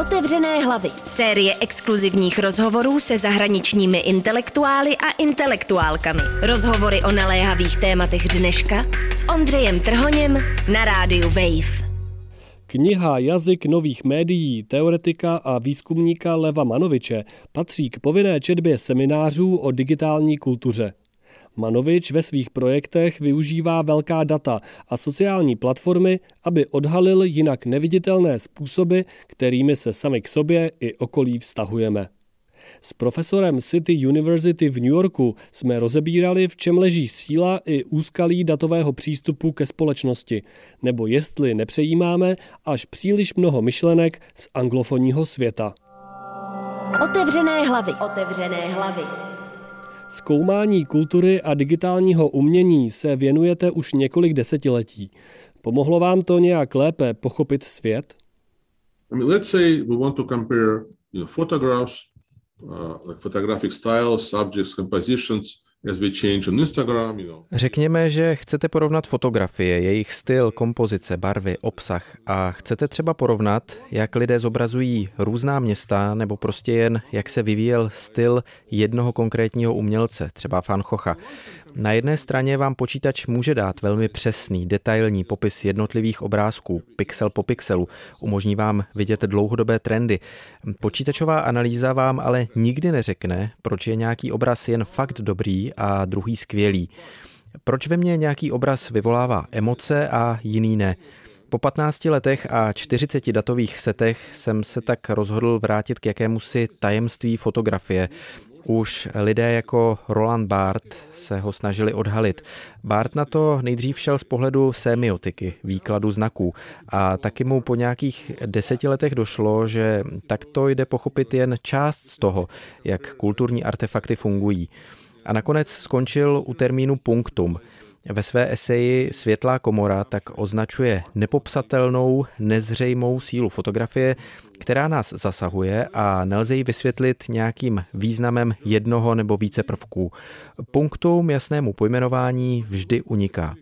Otevřené hlavy. Série exkluzivních rozhovorů se zahraničními intelektuály a intelektuálkami. Rozhovory o naléhavých tématech dneška s Ondřejem Trhoněm na rádiu Wave. Kniha Jazyk nových médií teoretika a výzkumníka Leva Manoviče patří k povinné četbě seminářů o digitální kultuře. Manovič ve svých projektech využívá velká data a sociální platformy, aby odhalil jinak neviditelné způsoby, kterými se sami k sobě i okolí vztahujeme. S profesorem City University v New Yorku jsme rozebírali, v čem leží síla i úskalí datového přístupu ke společnosti, nebo jestli nepřejímáme až příliš mnoho myšlenek z anglofonního světa. Otevřené hlavy. Otevřené hlavy. Zkoumání kultury a digitálního umění se věnujete už několik desetiletí. Pomohlo vám to nějak lépe pochopit svět? I mean, let's say we want to compare you know, photographs, uh, like photographic styles, subjects, compositions, Řekněme, že chcete porovnat fotografie, jejich styl, kompozice, barvy, obsah a chcete třeba porovnat, jak lidé zobrazují různá města nebo prostě jen, jak se vyvíjel styl jednoho konkrétního umělce, třeba Van Gogha. Na jedné straně vám počítač může dát velmi přesný, detailní popis jednotlivých obrázků, pixel po pixelu, umožní vám vidět dlouhodobé trendy. Počítačová analýza vám ale nikdy neřekne, proč je nějaký obraz jen fakt dobrý a druhý skvělý. Proč ve mně nějaký obraz vyvolává emoce a jiný ne? Po 15 letech a 40 datových setech jsem se tak rozhodl vrátit k jakémusi tajemství fotografie, už lidé jako Roland Barth se ho snažili odhalit. Barth na to nejdřív šel z pohledu semiotiky, výkladu znaků a taky mu po nějakých deseti letech došlo, že takto jde pochopit jen část z toho, jak kulturní artefakty fungují. A nakonec skončil u termínu punktum – ve své eseji Světlá komora tak označuje nepopsatelnou, nezřejmou sílu fotografie, která nás zasahuje a nelze ji vysvětlit nějakým významem jednoho nebo více prvků. Punktum jasnému pojmenování vždy uniká.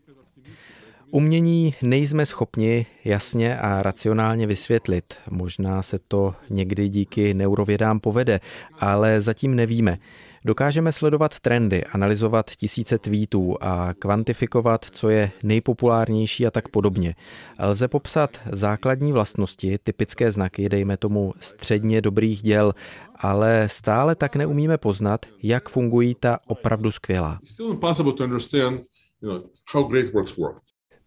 Umění nejsme schopni jasně a racionálně vysvětlit. Možná se to někdy díky neurovědám povede, ale zatím nevíme. Dokážeme sledovat trendy, analyzovat tisíce tweetů a kvantifikovat, co je nejpopulárnější a tak podobně. Lze popsat základní vlastnosti, typické znaky, dejme tomu středně dobrých děl, ale stále tak neumíme poznat, jak fungují ta opravdu skvělá.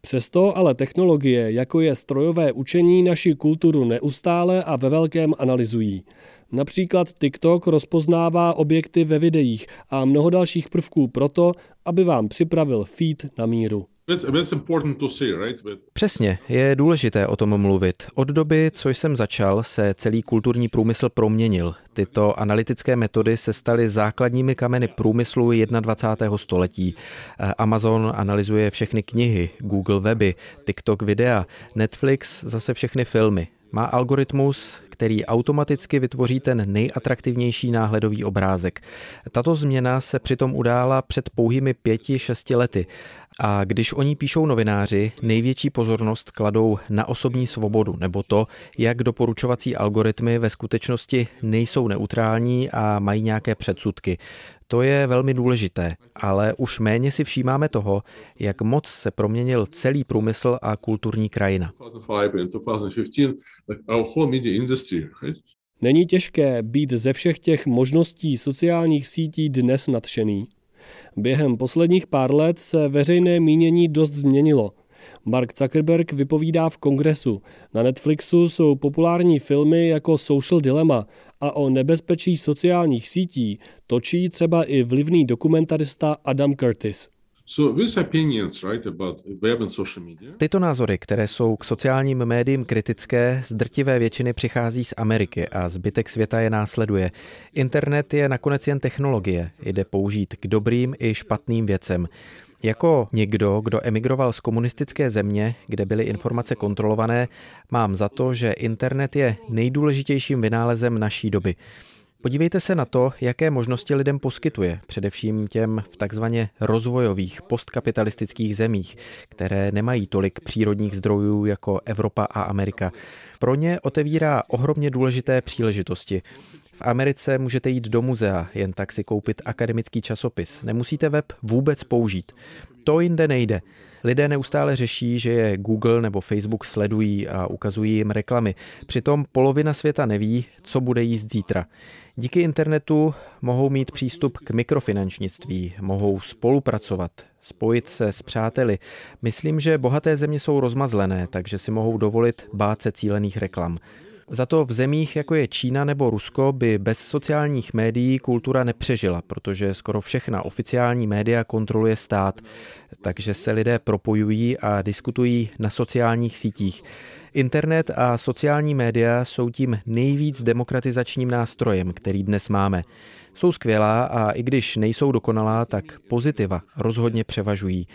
Přesto ale technologie, jako je strojové učení, naši kulturu neustále a ve velkém analyzují. Například TikTok rozpoznává objekty ve videích a mnoho dalších prvků proto, aby vám připravil feed na míru. Přesně, je důležité o tom mluvit. Od doby, co jsem začal, se celý kulturní průmysl proměnil. Tyto analytické metody se staly základními kameny průmyslu 21. století. Amazon analyzuje všechny knihy, Google weby, TikTok videa, Netflix zase všechny filmy. Má algoritmus, který automaticky vytvoří ten nejatraktivnější náhledový obrázek. Tato změna se přitom udála před pouhými pěti, šesti lety. A když o ní píšou novináři, největší pozornost kladou na osobní svobodu, nebo to, jak doporučovací algoritmy ve skutečnosti nejsou neutrální a mají nějaké předsudky. To je velmi důležité, ale už méně si všímáme toho, jak moc se proměnil celý průmysl a kulturní krajina. Není těžké být ze všech těch možností sociálních sítí dnes nadšený. Během posledních pár let se veřejné mínění dost změnilo. Mark Zuckerberg vypovídá v kongresu. Na Netflixu jsou populární filmy jako Social Dilemma a o nebezpečí sociálních sítí točí třeba i vlivný dokumentarista Adam Curtis. Tyto názory, které jsou k sociálním médiím kritické, z drtivé většiny přichází z Ameriky a zbytek světa je následuje. Internet je nakonec jen technologie, jde použít k dobrým i špatným věcem. Jako někdo, kdo emigroval z komunistické země, kde byly informace kontrolované, mám za to, že internet je nejdůležitějším vynálezem naší doby. Podívejte se na to, jaké možnosti lidem poskytuje, především těm v takzvaně rozvojových postkapitalistických zemích, které nemají tolik přírodních zdrojů jako Evropa a Amerika. Pro ně otevírá ohromně důležité příležitosti. V Americe můžete jít do muzea, jen tak si koupit akademický časopis. Nemusíte web vůbec použít. To jinde nejde. Lidé neustále řeší, že je Google nebo Facebook sledují a ukazují jim reklamy. Přitom polovina světa neví, co bude jíst zítra. Díky internetu mohou mít přístup k mikrofinančnictví, mohou spolupracovat, spojit se s přáteli. Myslím, že bohaté země jsou rozmazlené, takže si mohou dovolit bát se cílených reklam. Za to v zemích, jako je Čína nebo Rusko, by bez sociálních médií kultura nepřežila, protože skoro všechna oficiální média kontroluje stát, takže se lidé propojují a diskutují na sociálních sítích. Internet a sociální média jsou tím nejvíc demokratizačním nástrojem, který dnes máme. Jsou skvělá a i když nejsou dokonalá, tak pozitiva rozhodně převažují.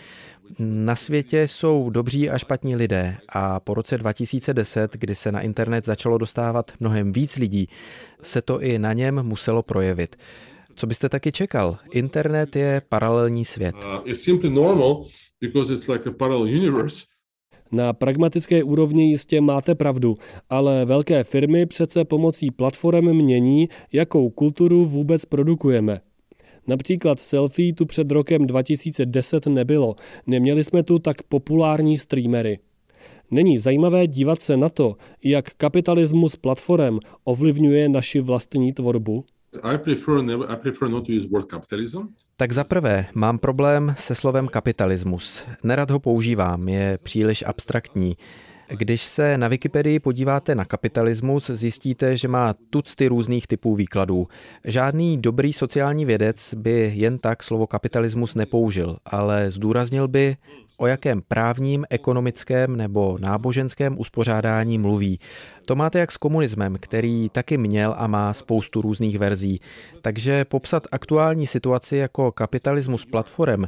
Na světě jsou dobří a špatní lidé a po roce 2010, kdy se na internet začalo dostávat mnohem víc lidí, se to i na něm muselo projevit. Co byste taky čekal? Internet je paralelní svět. Uh, na pragmatické úrovni jistě máte pravdu, ale velké firmy přece pomocí platform mění, jakou kulturu vůbec produkujeme. Například selfie tu před rokem 2010 nebylo, neměli jsme tu tak populární streamery. Není zajímavé dívat se na to, jak kapitalismus platform ovlivňuje naši vlastní tvorbu? I prefer, I prefer not to use word capitalism. Tak za prvé, mám problém se slovem kapitalismus. Nerad ho používám, je příliš abstraktní. Když se na Wikipedii podíváte na kapitalismus, zjistíte, že má tucty různých typů výkladů. Žádný dobrý sociální vědec by jen tak slovo kapitalismus nepoužil, ale zdůraznil by, o jakém právním, ekonomickém nebo náboženském uspořádání mluví. To máte jak s komunismem, který taky měl a má spoustu různých verzí. Takže popsat aktuální situaci jako kapitalismus platform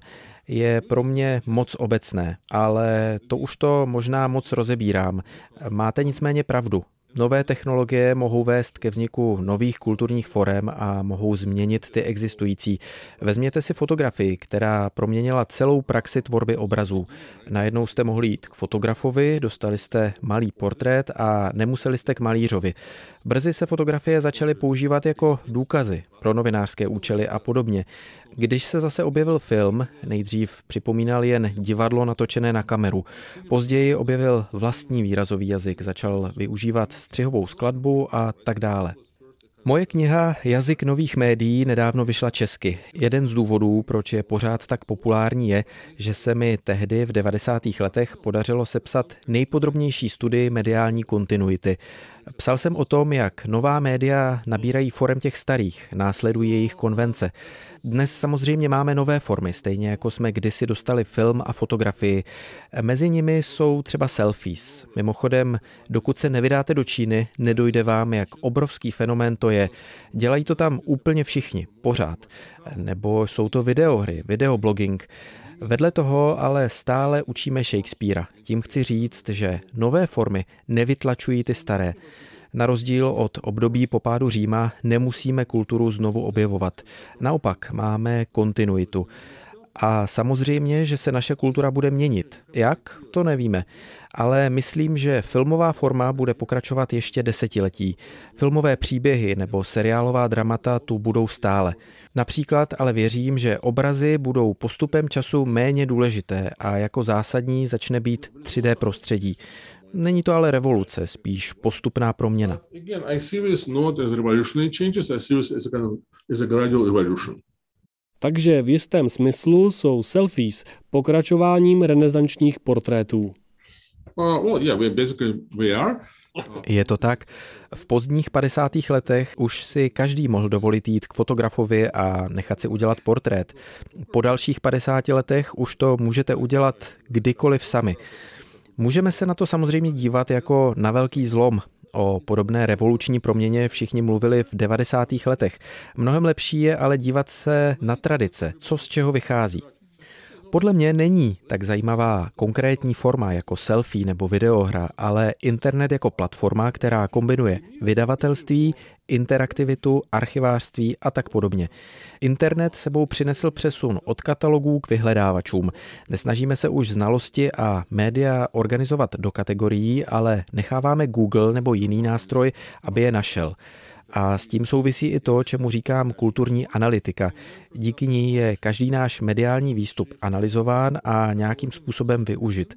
je pro mě moc obecné, ale to už to možná moc rozebírám. Máte nicméně pravdu. Nové technologie mohou vést ke vzniku nových kulturních forem a mohou změnit ty existující. Vezměte si fotografii, která proměnila celou praxi tvorby obrazů. Najednou jste mohli jít k fotografovi, dostali jste malý portrét a nemuseli jste k malířovi. Brzy se fotografie začaly používat jako důkazy pro novinářské účely a podobně. Když se zase objevil film, nejdřív připomínal jen divadlo natočené na kameru. Později objevil vlastní výrazový jazyk, začal využívat střihovou skladbu a tak dále. Moje kniha Jazyk nových médií nedávno vyšla česky. Jeden z důvodů, proč je pořád tak populární, je, že se mi tehdy v 90. letech podařilo sepsat nejpodrobnější studii mediální kontinuity. Psal jsem o tom, jak nová média nabírají forem těch starých, následují jejich konvence. Dnes samozřejmě máme nové formy, stejně jako jsme kdysi dostali film a fotografii. Mezi nimi jsou třeba selfies. Mimochodem, dokud se nevydáte do Číny, nedojde vám, jak obrovský fenomén to je. Dělají to tam úplně všichni, pořád. Nebo jsou to videohry, videoblogging. Vedle toho ale stále učíme Shakespearea. Tím chci říct, že nové formy nevytlačují ty staré. Na rozdíl od období popádu Říma nemusíme kulturu znovu objevovat. Naopak máme kontinuitu. A samozřejmě, že se naše kultura bude měnit. Jak? To nevíme. Ale myslím, že filmová forma bude pokračovat ještě desetiletí. Filmové příběhy nebo seriálová dramata tu budou stále. Například ale věřím, že obrazy budou postupem času méně důležité a jako zásadní začne být 3D prostředí. Není to ale revoluce, spíš postupná proměna. Takže v jistém smyslu jsou selfies pokračováním renesančních portrétů. Uh, Je to tak. V pozdních 50. letech už si každý mohl dovolit jít k fotografovi a nechat si udělat portrét. Po dalších 50 letech už to můžete udělat kdykoliv sami. Můžeme se na to samozřejmě dívat jako na velký zlom. O podobné revoluční proměně všichni mluvili v 90. letech. Mnohem lepší je ale dívat se na tradice, co z čeho vychází. Podle mě není tak zajímavá konkrétní forma jako selfie nebo videohra, ale internet jako platforma, která kombinuje vydavatelství, interaktivitu, archivářství a tak podobně. Internet sebou přinesl přesun od katalogů k vyhledávačům. Nesnažíme se už znalosti a média organizovat do kategorií, ale necháváme Google nebo jiný nástroj, aby je našel. A s tím souvisí i to, čemu říkám kulturní analytika. Díky ní je každý náš mediální výstup analyzován a nějakým způsobem využit.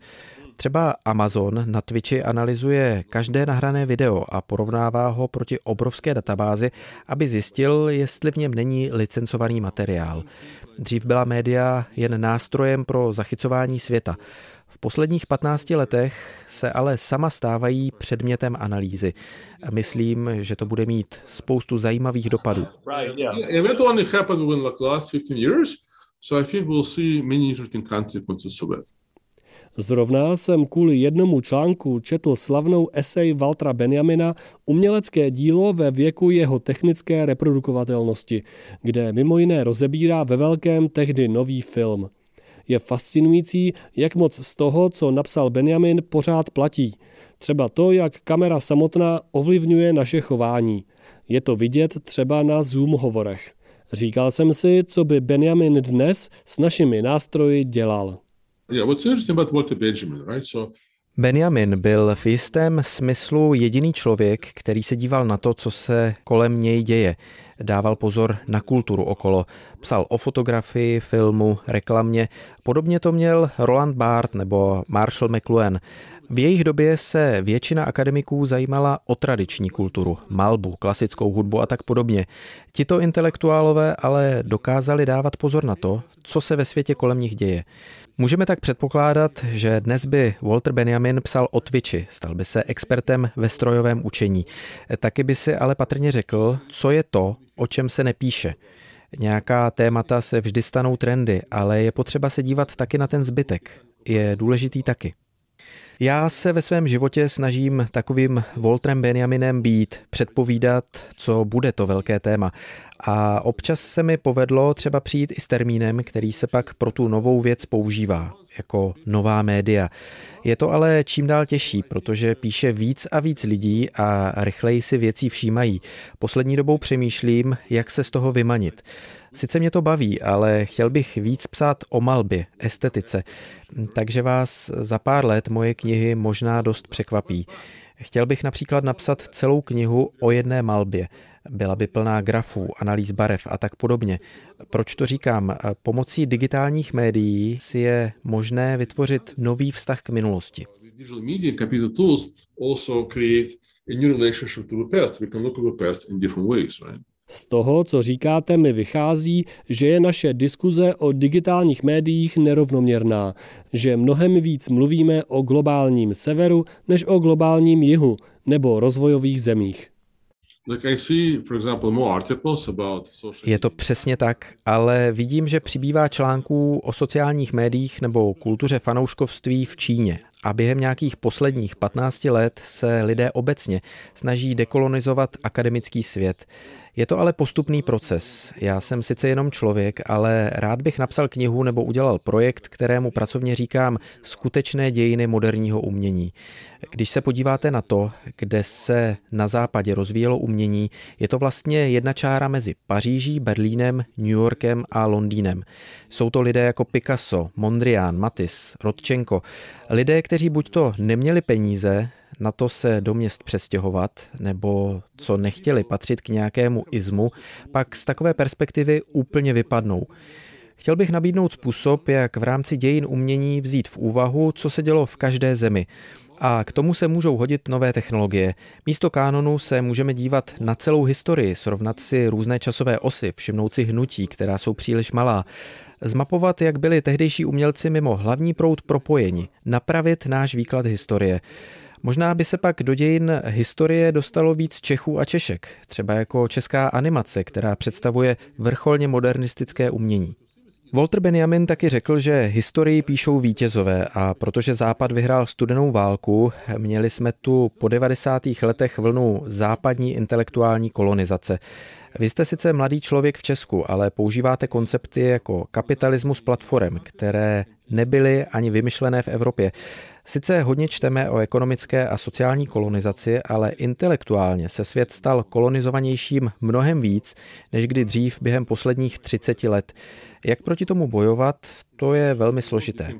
Třeba Amazon na Twitchi analyzuje každé nahrané video a porovnává ho proti obrovské databázi, aby zjistil, jestli v něm není licencovaný materiál. Dřív byla média jen nástrojem pro zachycování světa. V posledních 15 letech se ale sama stávají předmětem analýzy. Myslím, že to bude mít spoustu zajímavých dopadů. Zrovna jsem kvůli jednomu článku četl slavnou esej Valtra Benjamina Umělecké dílo ve věku jeho technické reprodukovatelnosti, kde mimo jiné rozebírá ve velkém tehdy nový film. Je fascinující, jak moc z toho, co napsal Benjamin, pořád platí. Třeba to, jak kamera samotná ovlivňuje naše chování. Je to vidět třeba na Zoom hovorech. Říkal jsem si, co by Benjamin dnes s našimi nástroji dělal. Benjamin byl v jistém smyslu jediný člověk, který se díval na to, co se kolem něj děje. Dával pozor na kulturu okolo. Psal o fotografii, filmu, reklamě. Podobně to měl Roland Barthes nebo Marshall McLuhan. V jejich době se většina akademiků zajímala o tradiční kulturu, malbu, klasickou hudbu a tak podobně. Tito intelektuálové ale dokázali dávat pozor na to, co se ve světě kolem nich děje. Můžeme tak předpokládat, že dnes by Walter Benjamin psal o Twitchi, stal by se expertem ve strojovém učení. Taky by si ale patrně řekl, co je to, o čem se nepíše. Nějaká témata se vždy stanou trendy, ale je potřeba se dívat taky na ten zbytek. Je důležitý taky. Já se ve svém životě snažím takovým Voltrem Benjaminem být, předpovídat, co bude to velké téma. A občas se mi povedlo třeba přijít i s termínem, který se pak pro tu novou věc používá, jako nová média. Je to ale čím dál těžší, protože píše víc a víc lidí a rychleji si věcí všímají. Poslední dobou přemýšlím, jak se z toho vymanit. Sice mě to baví, ale chtěl bych víc psát o malbě, estetice, takže vás za pár let moje knihy možná dost překvapí. Chtěl bych například napsat celou knihu o jedné malbě. Byla by plná grafů, analýz barev a tak podobně. Proč to říkám? Pomocí digitálních médií si je možné vytvořit nový vztah k minulosti. Z toho, co říkáte, mi vychází, že je naše diskuze o digitálních médiích nerovnoměrná, že mnohem víc mluvíme o globálním severu než o globálním jihu nebo rozvojových zemích. Je to přesně tak, ale vidím, že přibývá článků o sociálních médiích nebo kultuře fanouškovství v Číně. A během nějakých posledních 15 let se lidé obecně snaží dekolonizovat akademický svět. Je to ale postupný proces. Já jsem sice jenom člověk, ale rád bych napsal knihu nebo udělal projekt, kterému pracovně říkám skutečné dějiny moderního umění. Když se podíváte na to, kde se na západě rozvíjelo umění, je to vlastně jedna čára mezi Paříží, Berlínem, New Yorkem a Londýnem. Jsou to lidé jako Picasso, Mondrian, Matisse, Rodčenko. Lidé, kteří buď to neměli peníze, na to se do měst přestěhovat, nebo co nechtěli patřit k nějakému izmu, pak z takové perspektivy úplně vypadnou. Chtěl bych nabídnout způsob, jak v rámci dějin umění vzít v úvahu, co se dělo v každé zemi. A k tomu se můžou hodit nové technologie. Místo kánonu se můžeme dívat na celou historii, srovnat si různé časové osy, všimnout si hnutí, která jsou příliš malá, zmapovat, jak byli tehdejší umělci mimo hlavní proud propojeni, napravit náš výklad historie. Možná by se pak do dějin historie dostalo víc Čechů a Češek, třeba jako česká animace, která představuje vrcholně modernistické umění. Walter Benjamin taky řekl, že historii píšou vítězové a protože Západ vyhrál studenou válku, měli jsme tu po 90. letech vlnu západní intelektuální kolonizace. Vy jste sice mladý člověk v Česku, ale používáte koncepty jako kapitalismus platform, které nebyly ani vymyšlené v Evropě. Sice hodně čteme o ekonomické a sociální kolonizaci, ale intelektuálně se svět stal kolonizovanějším mnohem víc, než kdy dřív během posledních 30 let. Jak proti tomu bojovat, to je velmi složité.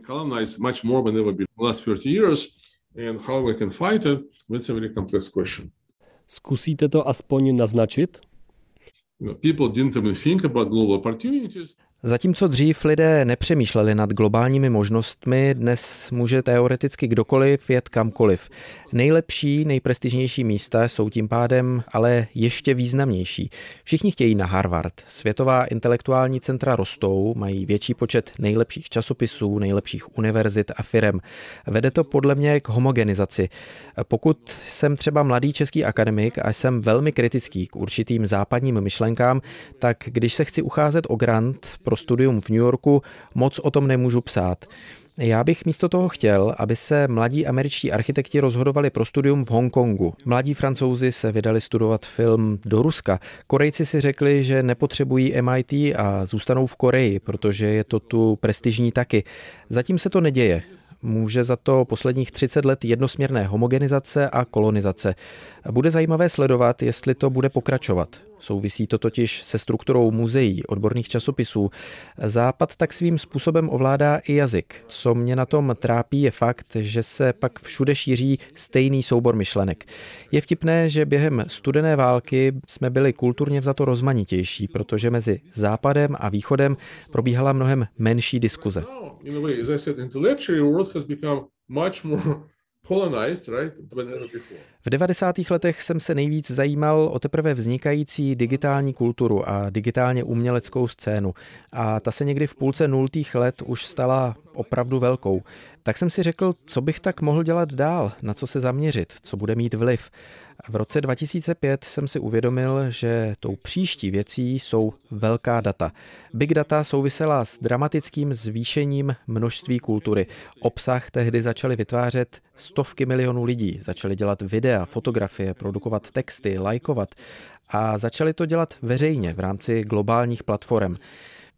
Zkusíte to aspoň naznačit? People didn't even think about global opportunities. Zatímco dřív lidé nepřemýšleli nad globálními možnostmi, dnes může teoreticky kdokoliv jet kamkoliv. Nejlepší, nejprestižnější místa jsou tím pádem ale ještě významnější. Všichni chtějí na Harvard. Světová intelektuální centra rostou, mají větší počet nejlepších časopisů, nejlepších univerzit a firem. Vede to podle mě k homogenizaci. Pokud jsem třeba mladý český akademik a jsem velmi kritický k určitým západním myšlenkám, tak když se chci ucházet o grant pro studium v New Yorku, moc o tom nemůžu psát. Já bych místo toho chtěl, aby se mladí američtí architekti rozhodovali pro studium v Hongkongu. Mladí francouzi se vydali studovat film do Ruska. Korejci si řekli, že nepotřebují MIT a zůstanou v Koreji, protože je to tu prestižní taky. Zatím se to neděje. Může za to posledních 30 let jednosměrné homogenizace a kolonizace. Bude zajímavé sledovat, jestli to bude pokračovat. Souvisí to totiž se strukturou muzeí, odborných časopisů. Západ tak svým způsobem ovládá i jazyk. Co mě na tom trápí je fakt, že se pak všude šíří stejný soubor myšlenek. Je vtipné, že během studené války jsme byli kulturně vzato rozmanitější, protože mezi Západem a Východem probíhala mnohem menší diskuze. V 90. letech jsem se nejvíc zajímal o teprve vznikající digitální kulturu a digitálně uměleckou scénu a ta se někdy v půlce nultých let už stala opravdu velkou. Tak jsem si řekl, co bych tak mohl dělat dál, na co se zaměřit, co bude mít vliv. V roce 2005 jsem si uvědomil, že tou příští věcí jsou velká data. Big data souvisela s dramatickým zvýšením množství kultury. Obsah tehdy začaly vytvářet stovky milionů lidí, začali dělat videa, fotografie, produkovat texty, lajkovat a začali to dělat veřejně v rámci globálních platform.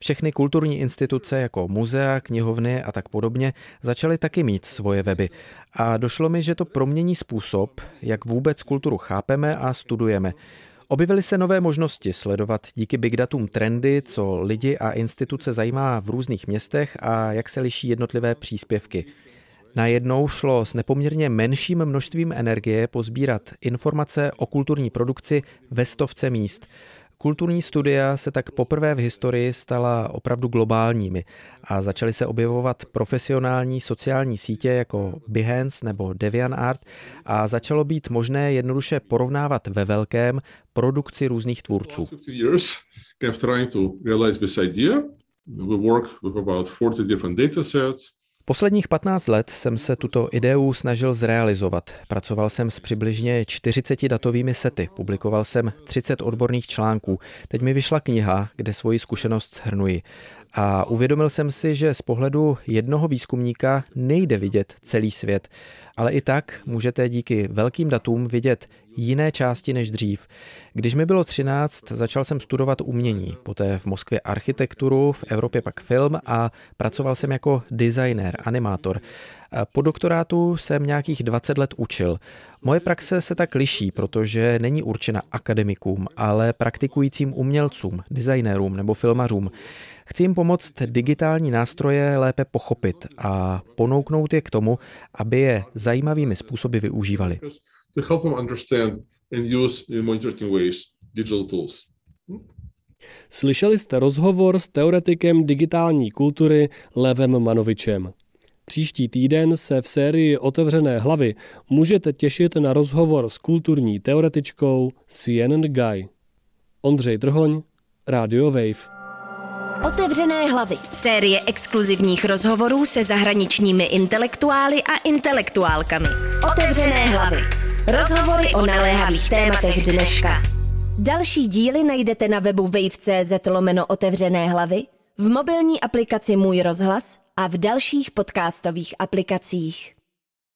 Všechny kulturní instituce jako muzea, knihovny a tak podobně začaly taky mít svoje weby. A došlo mi, že to promění způsob, jak vůbec kulturu chápeme a studujeme. Objevily se nové možnosti sledovat díky big datům trendy, co lidi a instituce zajímá v různých městech a jak se liší jednotlivé příspěvky. Najednou šlo s nepoměrně menším množstvím energie pozbírat informace o kulturní produkci ve stovce míst. Kulturní studia se tak poprvé v historii stala opravdu globálními a začaly se objevovat profesionální sociální sítě jako Behance nebo DeviantArt a začalo být možné jednoduše porovnávat ve velkém produkci různých tvůrců. We work with about 40 different data sets. Posledních 15 let jsem se tuto ideu snažil zrealizovat. Pracoval jsem s přibližně 40 datovými sety, publikoval jsem 30 odborných článků. Teď mi vyšla kniha, kde svoji zkušenost shrnuji. A uvědomil jsem si, že z pohledu jednoho výzkumníka nejde vidět celý svět, ale i tak můžete díky velkým datům vidět jiné části než dřív. Když mi bylo 13, začal jsem studovat umění, poté v Moskvě architekturu, v Evropě pak film a pracoval jsem jako designer, animátor. Po doktorátu jsem nějakých 20 let učil. Moje praxe se tak liší, protože není určena akademikům, ale praktikujícím umělcům, designérům nebo filmařům. Chci jim pomoct digitální nástroje lépe pochopit a ponouknout je k tomu, aby je zajímavými způsoby využívali. Slyšeli jste rozhovor s teoretikem digitální kultury Levem Manovičem. Příští týden se v sérii Otevřené hlavy můžete těšit na rozhovor s kulturní teoretičkou Sien Guy. Ondřej Drhoň, Radio Wave. Otevřené hlavy. Série exkluzivních rozhovorů se zahraničními intelektuály a intelektuálkami. Otevřené hlavy. Rozhovory o naléhavých tématech dneška. Další díly najdete na webu wave.cz lomeno otevřené hlavy v mobilní aplikaci Můj rozhlas a v dalších podcastových aplikacích.